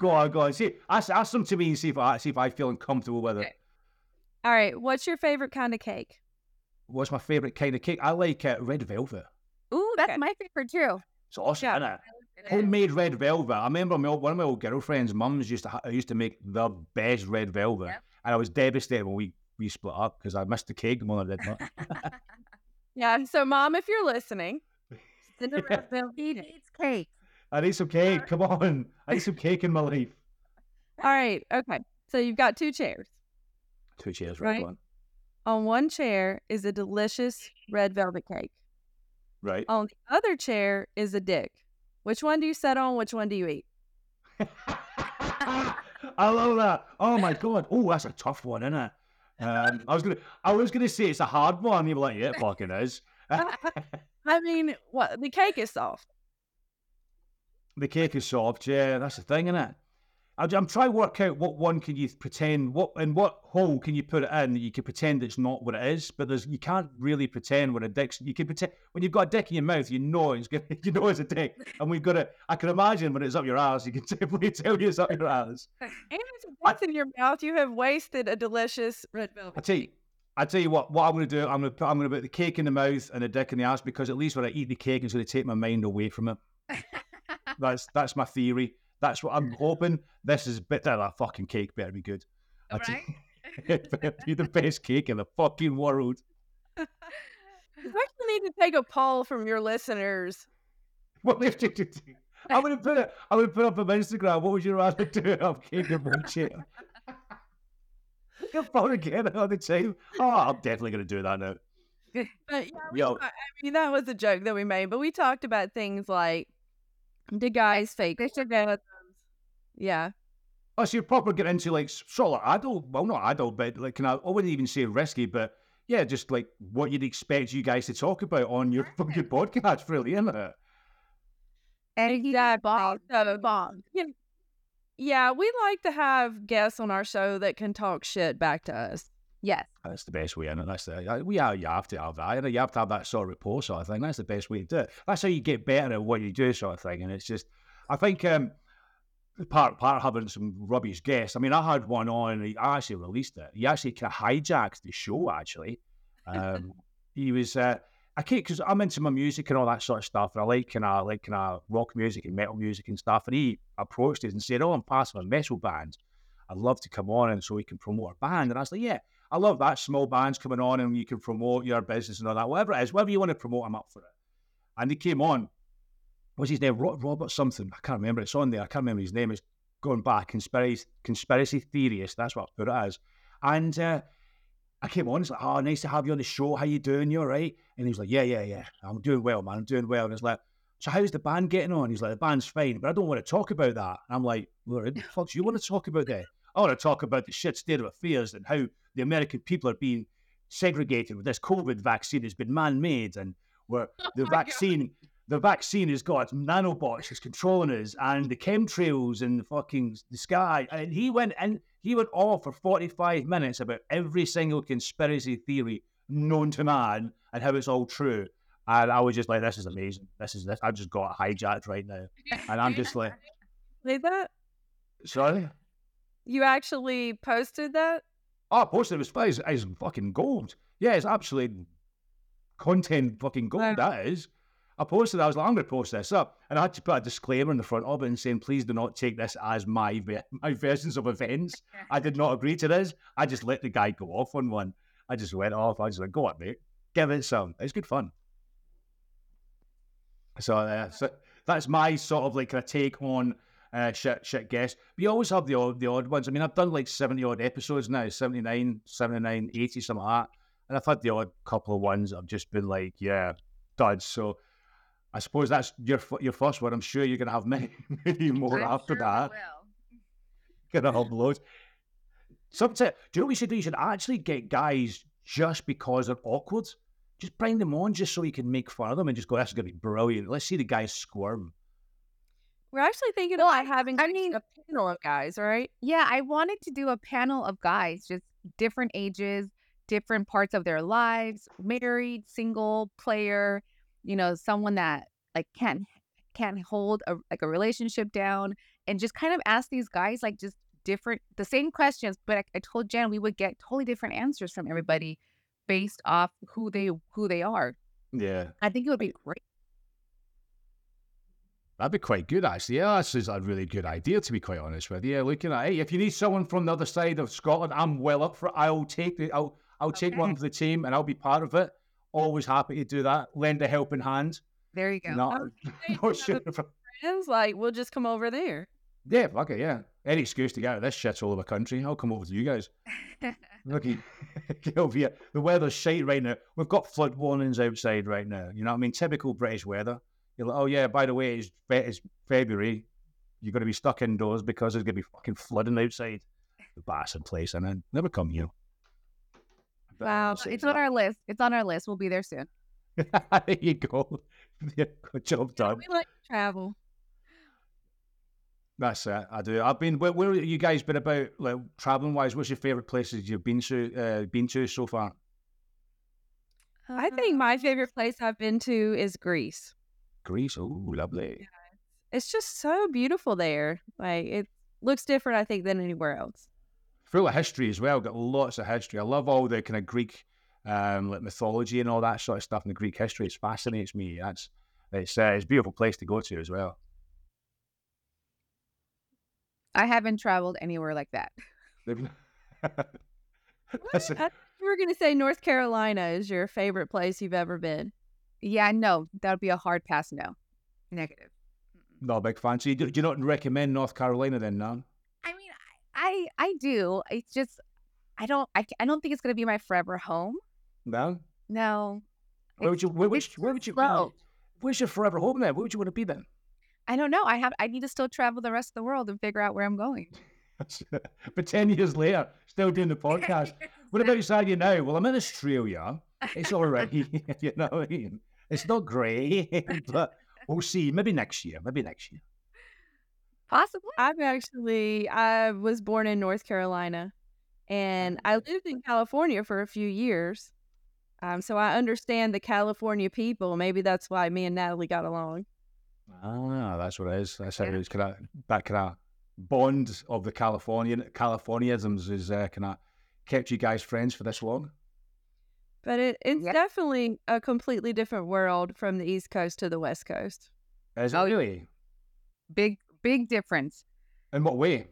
S2: Go on, go on. See, ask, ask them to me and see if I see if I feel uncomfortable with it.
S4: Okay.
S3: All right. What's your favorite kind of cake?
S2: What's my favorite kind of cake? I like uh, red velvet.
S4: Ooh, that's
S3: Okay.
S4: my favorite too.
S2: It's awesome,
S3: Yeah.
S2: isn't it? Homemade red velvet. I remember my, old- one of my old girlfriends' mums used to ha- used to make the best red velvet,
S4: Yep.
S2: and I was devastated when we we split up because I missed the cake more than I did not.
S3: Yeah. So, mom, if you're listening, send a
S2: Yeah.
S3: red velvet
S4: He
S3: cake.
S4: Needs cake.
S2: I need some cake. Come on, I need some cake in my life.
S3: All right. Okay. So you've got two chairs.
S2: Two chairs, right?
S3: Right.
S2: Go on.
S3: On one chair is a delicious red velvet cake.
S2: Right.
S3: On the other chair is a dick. Which one do you sit on? Which one do you eat?
S2: I love that. Oh my god. Oh, that's a tough one, isn't it? Um, I was gonna, I was gonna say it's a hard one. You're like, yeah, it fucking is.
S3: I mean, what the cake is soft.
S2: The cake is soft. Yeah, that's the thing, isn't it? I'm, trying to work out what one can you pretend, what in what hole can you put it in that you can pretend it's not what it is. But there's you can't really pretend when a dick's. You can pretend when you've got a dick in your mouth, you know it's gonna, you know it's a dick, and we've got to. I can imagine when it's up your ass, you can definitely tell you it's up your ass.
S3: And it's what's in your mouth. You have wasted a delicious red velvet.
S2: I tell you, I tell you what. What I'm going to do, I'm going to put, I'm going to put the cake in the mouth and the dick in the ass because at least when I eat the cake, it's going to take my mind away from it. That's that's my theory. That's what I'm hoping. This is bit of that fucking cake better be good. I tell
S4: Right?
S2: you, it better be the best cake in the fucking world.
S3: We actually need to take a poll from your listeners.
S2: What we have to do? I would gonna put it. I would gonna put up on Instagram. What would you rather do? Have cake or bullshit? You'll probably get it all the time. Oh, I'm definitely gonna do that now.
S3: But yeah, we
S2: Yo.
S3: ta- I mean that was a joke that we made, but we talked about things like the guys fake orgasms. Yeah.
S2: Oh, so you're proper getting into like s- sort of like adult, well, not adult, but like, can I, I wouldn't even say risky, but yeah, just like what you'd expect you guys to talk about on your fucking podcast, really, isn't it?
S4: And he
S3: Exactly.
S4: bombed.
S3: So- Yeah, we like to have guests on our show that can talk shit back to us.
S4: Yes.
S2: That's the best way, it? That's the, uh, we are, you have to have that, you, know, you have to have that sort of rapport sort of thing. That's the best way to do it. That's how you get better at what you do, sort of thing. And it's just, I think, um, part part of having some rubbish guests. I mean, I had one on. and he- I actually released it. He actually kind of hijacked the show. Actually, um, he was. Uh, I can't because I'm into my music and all that sort of stuff, and I like kind of like kind of rock music and metal music and stuff. And he approached us and said, "Oh, I'm part of a metal band. I'd love to come on and so we can promote our band." And I was like, "Yeah, I love that. Small bands coming on and you can promote your business and all that. Whatever it is, whatever you want to promote, I'm up for it." And he came on. What's his name? Robert something. I can't remember. It's on there. I can't remember his name. It's going back. Conspiracy conspiracy theorist. That's what I put it as. And uh, I came on. It's like, oh, nice to have you on the show. How you doing? You all right? And he was like, yeah, yeah, yeah. I'm doing well, man. I'm doing well. And it's like, so how's the band getting on? He's like, the band's fine, but I don't want to talk about that. And I'm like, well, what the fuck do you want to talk about that? I want to talk about the shit state of affairs and how the American people are being segregated with this COVID vaccine that's been man-made and where oh the vaccine, the vaccine has got nanobots that's controlling us and the chemtrails and the fucking the sky. And he went and he went off for 45 minutes about every single conspiracy theory known to man and how it's all true. And I was just like, this is amazing. This is this. I just got hijacked right now. And I'm just like,
S3: Did that?
S2: sorry?
S3: You actually posted that?
S2: Oh, I posted it. It's, it's fucking gold. Yeah, it's absolute content fucking gold. That is. I posted. I was like, I'm going to post this up, and I had to put a disclaimer in the front of it and saying, please do not take this as my my versions of events. I did not agree to this. I just let the guy go off on one. I just went off. I was like, go on, mate, give it some. It's good fun. So, uh, so that's my sort of like of take on uh, shit shit guests. But you always have the odd the odd ones. I mean, I've done like 70 odd episodes now, 79, 79, 80, something like that. And I've had the odd couple of ones have just been like, yeah, duds. So I suppose that's your your first one. I'm sure you're gonna have many, many more
S4: I'm
S2: after
S4: sure we
S2: that.
S4: will.
S2: Gonna have loads. Sometimes, do you know what we should do? You should actually get guys just because they're awkward. Just bring them on just so you can make fun of them and just go, that's going to be brilliant. Let's see the guys squirm.
S3: We're actually thinking
S4: Well,
S3: about
S4: I-
S3: having
S4: I mean-
S3: a panel of guys, right?
S4: Yeah, I wanted to do a panel of guys, just different ages, different parts of their lives, married, single, player, you know, someone that like can't can't hold a like a relationship down and just kind of ask these guys like just different the same questions, but I, I told Jenn we would get totally different answers from everybody based off who they who they are.
S2: Yeah.
S4: I think it would be great.
S2: That'd be quite good, actually. Yeah, this is a really good idea, to be quite honest with you. Looking at, hey, if you need someone from the other side of Scotland, I'm well up for it. I'll take the, I'll, I'll take one
S4: Okay.
S2: for the team, and I'll be part of it. Always happy to do that. Lend a helping hand.
S4: There you go.
S2: Not, oh,
S3: Hey,
S2: not sure if
S3: Friends, like we'll just come over there.
S2: yeah, fuck it, yeah. Any excuse to get out of this shit all over the country, I'll come over to you guys. Look, get over here. The weather's shite right now. We've got flood warnings outside right now. You know what I mean? Typical British weather. You're like, oh yeah, by the way, it's, fe- it's February. you're going to be stuck indoors because there's going to be fucking flooding outside the bastard place, and then never come here. But
S3: Wow,
S2: so
S4: It's on our list. It's on our list. We'll be there soon.
S2: there you go. Yeah, good job
S3: Yeah,
S2: done.
S3: we like to travel.
S2: That's it. I do. I've been. Where, where have you guys been about, like traveling wise? What's your favorite places you've been to? Uh, been to so far?
S3: I think my favorite place I've been to is Greece.
S2: Greece. Oh, lovely.
S3: It's just so beautiful there. Like it looks different, I think, than anywhere else.
S2: Full of history as well. Got lots of history. I love all the kind of Greek, um, like mythology and all that sort of stuff in the Greek history. It fascinates me. That's it's uh, it's a beautiful place to go to as well.
S4: I haven't traveled anywhere like that.
S2: That's
S3: I thought you were gonna say North Carolina is your favorite place you've ever been.
S4: Yeah, no, that would be a hard pass. No, negative.
S2: A big fan. So you do, do you not recommend North Carolina then, Nan?
S4: I mean, I I, do. It's just I don't I, I don't think it's gonna be my forever home.
S2: No.
S4: No,
S2: Where would you? Where would you? Where would you?
S4: slow.
S2: Where's your forever home then? Where would you want to be then?
S4: I don't know. I have I need to still travel the rest of the world and figure out where I'm going.
S2: but 10 years later, still doing the podcast. What about inside you now? Well, I'm in Australia. It's all right. you know what I mean? It's not great, but we'll see. Maybe next year. Maybe next year.
S4: Possibly.
S3: I'm actually I was born in North Carolina and I lived in California for a few years. Um, so I understand the California people. Maybe that's why me and Natalie got along.
S2: Ah, that's what it is. That's how
S4: Yeah.
S2: it's kind of that kind of bond of the Californian Californianisms is uh, kind of kept you guys friends for this long.
S3: But it, it's
S4: Yep.
S3: definitely a completely different world from the East Coast to the West Coast.
S2: Is it
S4: Oh,
S2: really?
S4: Big big difference.
S2: In what way?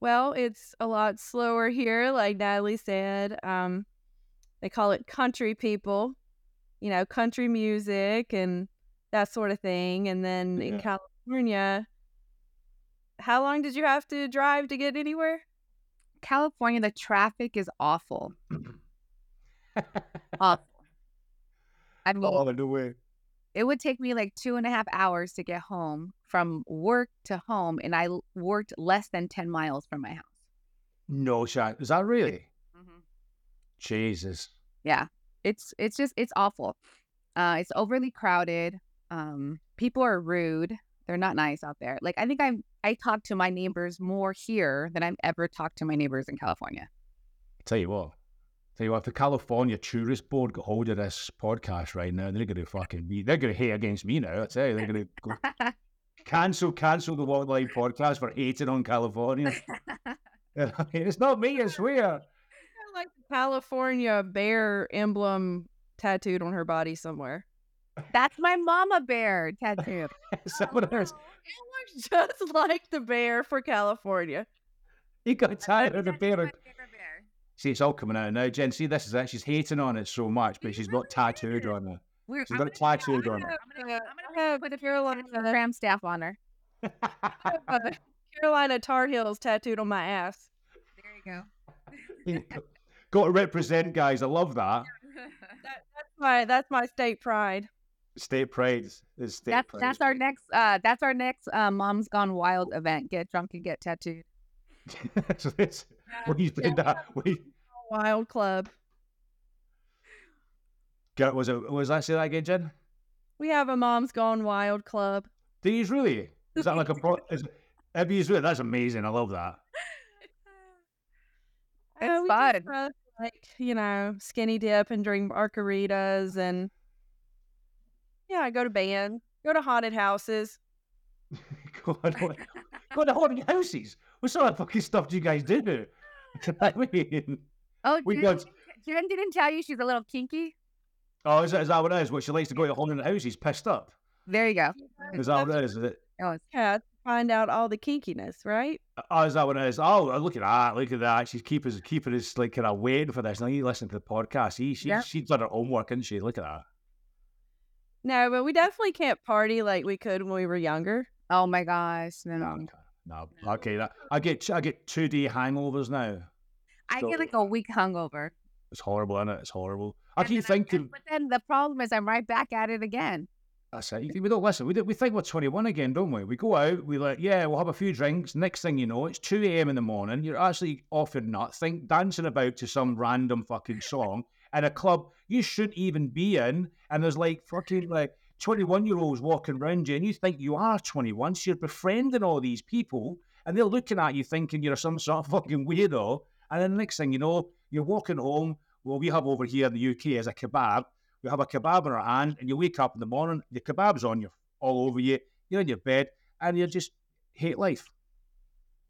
S3: Well, it's a lot slower here, like Natalie said. Um, they call it country people, you know, country music and that sort of thing. And then in California, how long did you have to drive to get anywhere?
S4: California, the traffic is awful. Awful. I mean,
S2: oh, no way.
S4: it would take me like two and a half hours to get home from work to home, and I worked less than ten miles from my house.
S2: No shot. Is that really?
S4: Mm-hmm.
S2: Jesus.
S4: Yeah, it's it's just it's awful. Uh, it's overly crowded. Um, people are rude. They're not nice out there. Like I think I I talk to my neighbors more here than I've ever talked to my neighbors in California.
S2: Tell you what. Tell you what, if the California Tourist Board got hold of this podcast right now, they're going to fucking be, they're going to hate against me now. I tell you, they're going to go cancel, cancel the the podcast for hating on California. It's not me, I swear.
S3: Like the California bear emblem tattooed on her body somewhere.
S4: That's my mama bear tattoo.
S2: Someone else,
S3: It looks just like the bear for California.
S2: he got tired of the bear.
S4: bear.
S2: See, it's all coming out now. Jenn, see, this is it. She's hating on it so much, but she's got tattooed on her.
S4: We're,
S2: She's got it tattooed on her.
S4: I'm gonna, I'm gonna
S3: have
S4: put a
S3: Carolina,
S4: tram staff on her.
S3: Carolina Tar Heels tattooed on my ass.
S4: There you go.
S2: got to represent, guys. I love that.
S3: That, that's my that's my state pride.
S2: State pride is state
S4: that's
S2: pride.
S4: that's our next uh that's our next uh mom's gone wild event get drunk and get tattooed
S2: so this, when he's been that, we
S3: Wild Club.
S2: got was it was I say that again, Jenn?
S3: We have a Mom's Gone Wild Club.
S2: Do you really? Is that like a pro? Is, have you really? That's amazing. I love that.
S3: Uh,
S4: It's
S3: we just,
S4: fun.
S3: uh, like you know, skinny dip and drink margaritas and yeah, I go to band, go to haunted houses.
S2: God, what, God, the haunted houses. What sort of fucking stuff do you guys do? I mean,
S4: oh
S2: we
S4: Jenn,
S2: got.
S4: Jenn didn't tell you she's a little kinky
S2: Oh, is that, is that what it is? What she likes to go to haunted houses, pissed up.
S4: there you go
S2: Is that what it is? Is it?
S4: oh, it's-
S3: Yeah, find out all the kinkiness, right?
S2: Uh, oh, is that what it is? Oh, uh, look at that! Look at that! She's keeping keeping us like kind of waiting for this. Now you listen to the podcast. See, she
S4: Yeah.
S2: she's done her homework, isn't she? Look at that.
S3: No, but we definitely can't party like we could when we were younger.
S4: oh my gosh no
S2: No,
S4: no
S2: no, no. Okay, that, I get I get two day hangovers now.
S4: I
S2: So-
S4: get like a week hungover
S2: It's horrible, isn't it? It's horrible. I keep thinking,
S4: but then the problem is I'm right back at it again
S2: That's it. We don't listen. We, do, we think we're 21 again, don't we? We go out, we like, yeah, we'll have a few drinks. Next thing you know, it's 2 a.m. in the morning. You're actually off your nut, think dancing about to some random fucking song in a club you shouldn't even be in. And there's like fucking like 21 year olds walking around you, and you think you are 21, so you're befriending all these people, and they're looking at you thinking you're some sort of fucking weirdo. And then the next thing you know, you're walking home. Well, we have over here in the UK is a kebab. We have a kebab in our hand, and you wake up in the morning, the kebab's on you, all over you. You're in your bed, and you just hate life.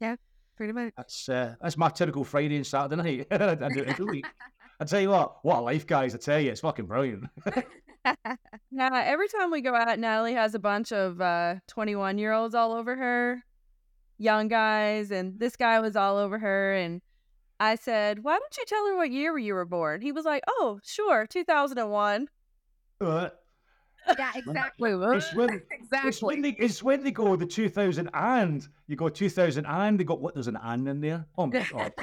S4: Yeah, pretty much.
S2: That's uh, that's my typical Friday and Saturday night. I, do it every week. I tell you what, what a life, guys! I tell you, it's fucking brilliant.
S3: now, every time we go out, Natalie has a bunch of uh 21 year olds all over her, young guys, and this guy was all over her. And I said, Why don't you tell her what year you were born? He was like, Oh, sure, 2001.
S2: Uh,
S4: Yeah, exactly.
S2: it's when It's when,
S4: exactly.
S2: they, it's when they go the 2000 and you go 2000 and they got what? There's an and in there. Oh my god,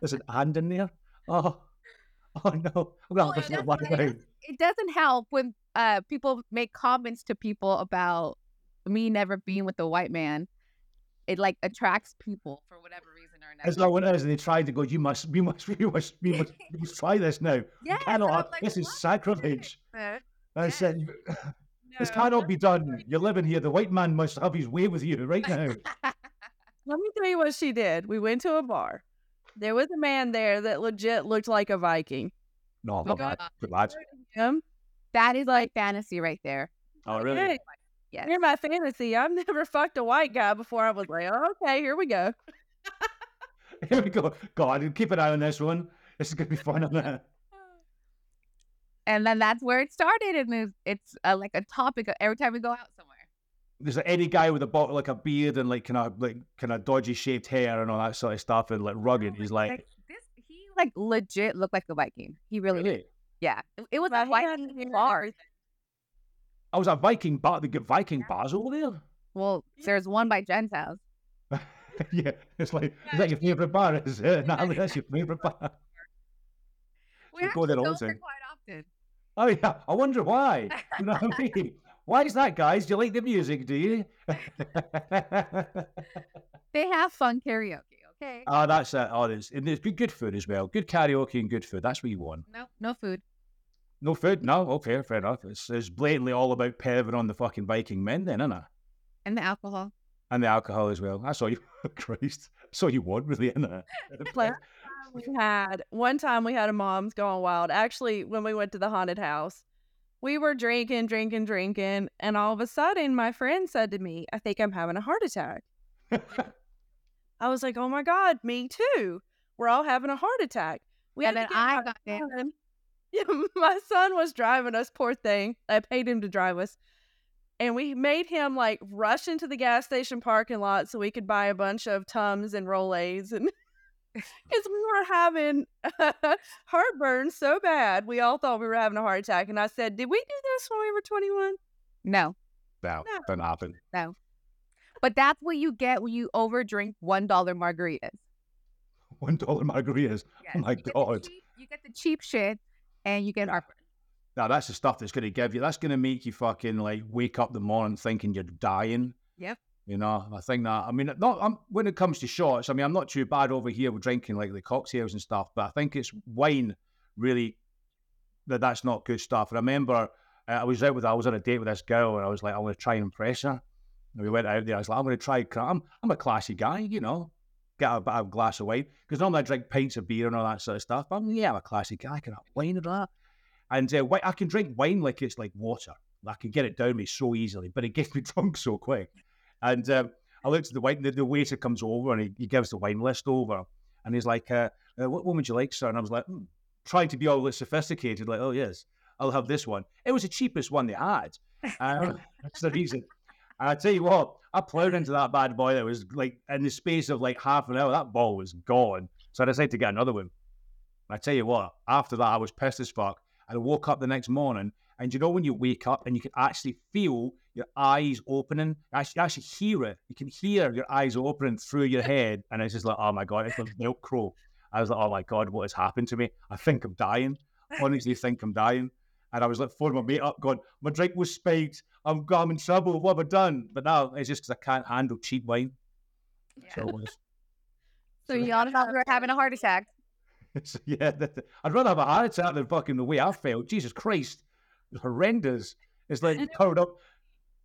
S2: there's an and in there. Oh, oh no, I'm gonna
S4: Well,
S2: have to
S4: it doesn't- It doesn't help when uh people make comments to people about me never being with a white man. It like attracts people for whatever reason or another.
S2: It's not what it is. And they try to go. You must, we must, we must, we must, we must try this now.
S4: Yes,
S2: cannot.
S4: and I'm
S2: have-
S4: like,
S2: this is sacrilege. I said, this
S3: No,
S2: cannot be done. You're living here. The white man must have his way with you right now.
S3: Let me tell you what she did. We went to a bar. There was a man there that legit looked like a Viking.
S2: No,
S4: Oh,
S2: not bad. Good.
S3: Him?
S4: that is like fantasy right there.
S2: Oh, really?
S3: Hey,
S4: Yes.
S3: You're my fantasy. I've never fucked a white guy before. I was like, oh, okay, here we go.
S2: Here we go. God, keep an eye on this one. This is gonna be fun. on that.
S4: And then that's where it started, and it's, it's uh, like a topic every time we go out somewhere.
S2: There's like any guy with a bottle, like a beard and like kind of like kind of dodgy shaved hair and all that sort of stuff, and like rugged. He's like,
S4: this. He like legit looked like a Viking. He really, did.
S2: really?
S4: yeah. It, it was
S3: Well,
S4: a
S3: he had
S4: Viking bar.
S2: I was at Viking bar. They get Viking bars over there.
S4: Well, there's one by Jenn's house.
S2: yeah, it's like is that your favorite bar? Is it? Natalie, that's your favorite bar.
S4: We
S2: We go there
S4: actually
S2: all the time.
S4: quite often.
S2: Oh yeah, I wonder why. You know what I mean? Why is that, guys? Do you like the music? Do you?
S4: They have fun karaoke. Okay.
S2: oh, that's uh, oh, it. Oh, there's, and there's good, good food as well. Good karaoke and good food. That's what you want.
S4: no, no food.
S2: No food? No. Okay, fair enough. It's, it's blatantly all about perving on the fucking Viking men, then, isn't it?
S4: And the alcohol.
S2: And the alcohol as well. I saw you. Christ, that's all you want, really, isn't it?
S3: Like, we had one time we had a mom's going wild. Actually, when we went to the haunted house, we were drinking, drinking, drinking, and all of a sudden, my friend said to me, "I think I'm having a heart attack." I was like, "Oh my god, me too! We're all having a heart attack." We
S4: And
S3: had to
S4: then I
S3: my
S4: got there.
S3: son- Yeah, my son was driving us. Poor thing. I paid him to drive us. And we made him like rush into the gas station parking lot so we could buy a bunch of Tums and Rolaids and because we were having heartburn so bad, we all thought we were having a heart attack. And I said, "Did we do this when we were 21?"
S4: No.
S2: no,
S3: No.
S2: doesn't happen. No.
S4: But that's what you get when you overdrink one dollar margaritas.
S2: One dollar margaritas. Oh my
S4: you get the
S2: God.
S4: cheap- you get the cheap shit, and you get heartburn.
S2: Now that's the stuff that's going to give you. That's going to make you fucking like wake up the morning thinking you're dying.
S4: Yep.
S2: You know, I think that. I mean, not I'm, when it comes to shots. I mean, I'm not too bad over here with drinking like the cocktails and stuff, but I think it's wine really that that's not good stuff. I remember uh, I was out with I was on a date with this girl, and I was like, I'm going to try and impress her. And we went out there. I was like, I'm going to try. I'm I'm a classy guy, you know. Get a, a glass of wine because normally I drink pints of beer and all that sort of stuff. But I'm, yeah, I'm a classy guy. I can have wine and that. And uh, I can drink wine like it's like water. I can get it down me so easily, but it gets me drunk so quick. And um, I looked at the wine. The, the waiter comes over and he, he gives the wine list over, and he's like, uh, uh, "What one would you like, sir?" And I was like, hmm. trying to be all this sophisticated, like, "Oh yes, I'll have this one." It was the cheapest one they had. Um, that's the reason. And I tell you what, I plowed into that bad boy. That was like in the space of like half an hour. That ball was gone. So I decided to get another one. And I tell you what, after that, I was pissed as fuck. And I woke up the next morning, and you know when you wake up and you can actually feel your eyes opening, you actually, you actually hear it. You can hear your eyes opening through your head, and it's just like, oh my god, it's like milk crow. I was like, oh my god, what has happened to me? I think I'm dying. Honestly, think I'm dying. And I was like phoning my mate up, going, "My drink was spiked. I'm, I'm in trouble. What have I done?" But now it's just because I can't handle cheap wine. So it was.
S4: So you we were having a heart attack.
S2: So, yeah, I'd rather have a heart attack than fucking the way I felt. Jesus Christ, horrendous. It's like covered up.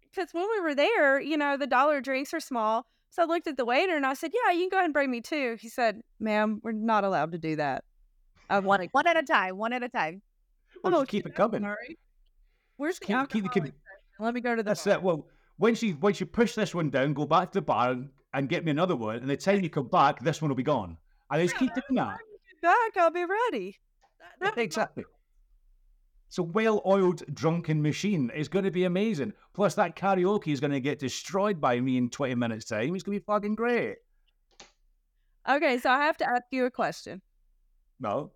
S3: Because when we were there, you know, the dollar drinks are small. So I looked at the waiter and I said, "Yeah, you can go ahead and bring me two." He said, "Ma'am, we're not allowed to do that. I want to
S4: One at a time. One at a time.
S2: Well,
S3: Oh,
S2: just keep it coming.
S3: All right. Where's the
S2: Keep, keep the
S3: alcohol?
S2: keep,
S3: Let me go to the
S2: That's
S3: bar.
S2: it. Well, once you once you push this one down, go back to the bar and, and get me another one. And the time you come back, this one will be gone. And they just keep doing that.
S3: Back, I'll be ready. That- that-
S2: Exactly. It's a well-oiled drunken machine. It's going to be amazing. Plus, that karaoke is going to get destroyed by me in twenty minutes' time. It's going to be fucking great.
S3: Okay, so I have to ask you a question.
S2: No,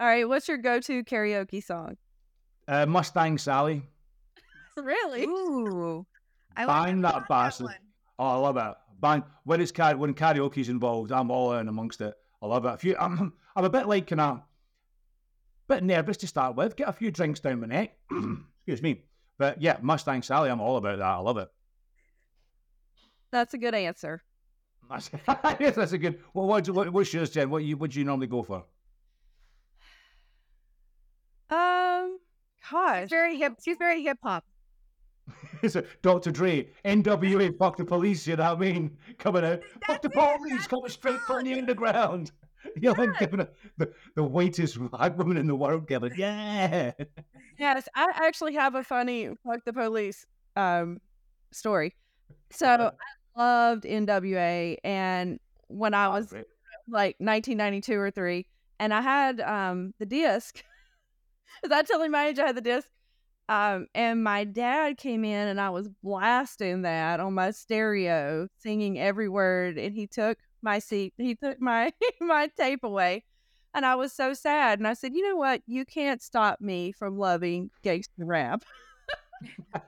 S3: All right, what's your go-to karaoke song?
S2: uh, Mustang Sally.
S3: Really?
S4: Ooh. I
S2: Bang
S4: like
S2: that bastard. Oh, I love it. Bang. When it's when karaoke's involved, I'm all in amongst it. I love it. A few, I'm, I'm a bit like kind of bit nervous to start with. Get a few drinks down my neck. Excuse me. But yeah, Mustang Sally, I'm all about that. I love it.
S3: That's a good answer.
S2: That's, yes, that's a good. Well, what, what, what's yours, Jenn? What you what do you normally go for?
S3: Um, gosh.
S4: She's very hip. She's very hip hop.
S2: It's a Dr. Dre, NWA, fuck the police. You know what I mean? Coming out, fuck the police, coming straight from the underground. You know, like giving a, the the whitest black woman in the world, giving yeah.
S3: Yes, I actually have a funny fuck the police um story. So I loved NWA and when I was
S2: Great.
S3: like 1992 or 3 and I had um the disc. Is that telling my age I had the disc? Um and my dad came in and I was blasting that on my stereo singing every word and he took my seat he took my my tape away and I was so sad and I said, "You know what? You can't stop me from loving gangster rap."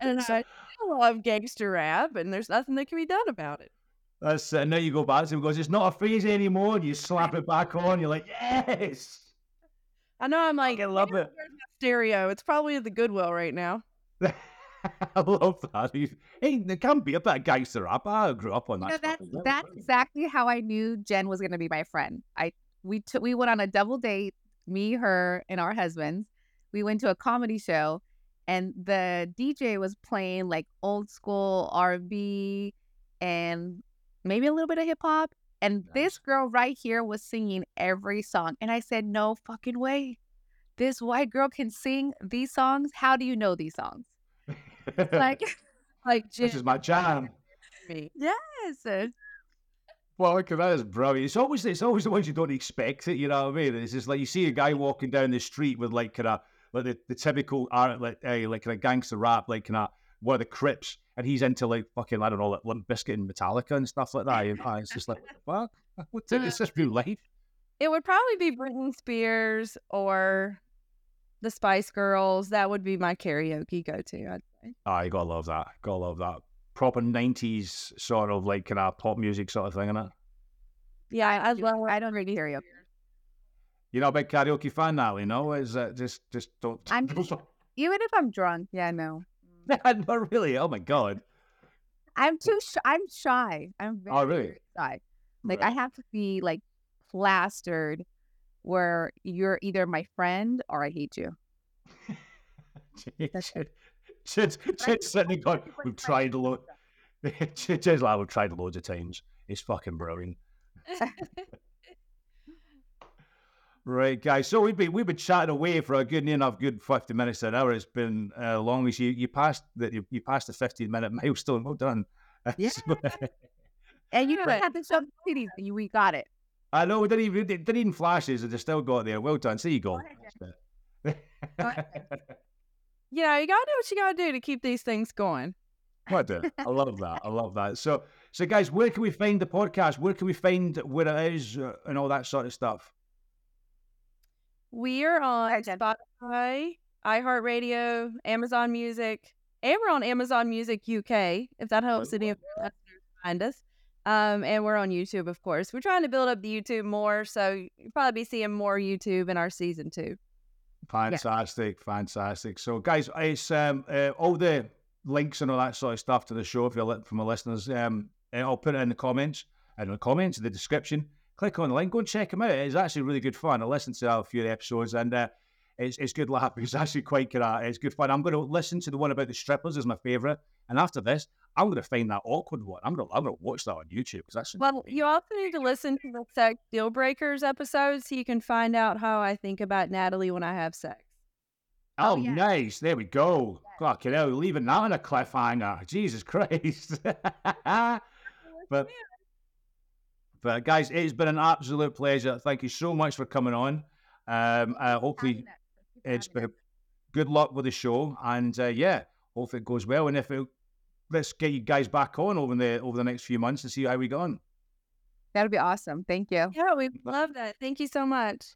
S3: And
S2: So-
S3: I love gangster rap and there's nothing that can be done about it.
S2: That's uh, now you go back to him goes, it's not a phrase anymore. And you slap it back on. You're like, yes.
S3: I know I'm like
S2: I love it.
S3: stereo. It's probably at the Goodwill right now.
S2: I love that. Hey, there can be a bit of gangster. I grew up on that.
S4: You know, that's that's exactly how I knew Jenn was gonna be my friend. I we took we went on a double date, me, her, and our husbands. We went to a comedy show, and the DJ was playing like old school R and B and maybe a little bit of hip hop. And this girl right here was singing every song, and I said, "No fucking way! This white girl can sing these songs. How do you know these songs?" Like,
S3: Like
S2: this is my jam.
S3: me.
S4: yes.
S2: Well, look, that is brilliant. It's always it's always the ones you don't expect it. You know what I mean? It's just like you see a guy walking down the street with like kind of like the, the typical art like uh, like kind of gangster rap, like kind of one of the Crips, and he's into like fucking I don't know, like Limp Bizkit and Metallica and stuff like that. And uh, it's just like what the fuck? What's it? It's just real life.
S3: It would probably be Britney Spears or the Spice Girls. That would be my karaoke go-to. I'd say.
S2: You gotta love that. Gotta love that. Proper nineties sort of like kind of pop music sort of thing, innit?
S3: Yeah, I, I love.
S4: I don't really karaoke.
S2: You're not a big karaoke fan, Natalie, no? Is uh, just just don't.
S4: I'm just- Even if I'm drunk, yeah, no.
S2: not really. Oh my god.
S4: I'm too. Sh- I'm shy. I'm very,
S2: Oh, really?
S4: very shy. Like I have to be like plastered, where you're either my friend or I hate you. That's
S2: Chid's, sitting going, we've tried a lot. Chid's like, we've tried loads of times. It's fucking brilliant. Right, guys. So we've been we've been chatting away for a good near enough good fifty minutes an hour. It's been uh, long as you you passed that you, you passed the fifteen minute milestone. Well done.
S4: Yeah. And you have to show the. You we got it.
S2: I know we didn't even they didn't even flashes and they still got there. Well done. See you go.
S3: You know, you gotta do what you gotta do to keep these things going.
S2: What the? I love that. I love that. So, so guys, where can we find the podcast? Where can we find where it is uh, and all that sort of stuff?
S3: We are on Spotify, iHeartRadio, Amazon Music, and we're on Amazon Music UK. If that helps any of the listeners find us. Um, and we're on YouTube, of course. We're trying to build up the YouTube more, so you'll probably be seeing more YouTube in our season two.
S2: Fantastic, fantastic. So, guys, it's um, uh, all the links and all that sort of stuff to the show. If you're from my listeners, um, uh, I'll put it in the comments and in the comments, in the description. Click on the link, go and check them out. It's actually really good fun. I listened to a few episodes and uh, it's it's good laugh. It's actually quite good. uh, It's good fun. I'm going to listen to the one about the strippers is my favorite, and after this, I'm going to find that awkward one. I'm going to I'm going to watch that on YouTube because that's
S3: Well, you also need to listen to the sex deal breakers episode so you can find out how I think about Natalie when I have sex.
S2: Oh,
S4: Oh, yeah.
S2: nice. There we go. Fucking hell, leaving that on a cliffhanger. Jesus Christ. but, but, guys, it's been an absolute pleasure. Thank you so much for coming on. Um, uh, hopefully, it's been good luck with the show. And uh, yeah, hopefully it goes well. And if it, let's get you guys back on over the over the next few months and see how we go on.
S4: That'd be awesome. Thank you.
S3: Yeah, we love that. Thank you so much.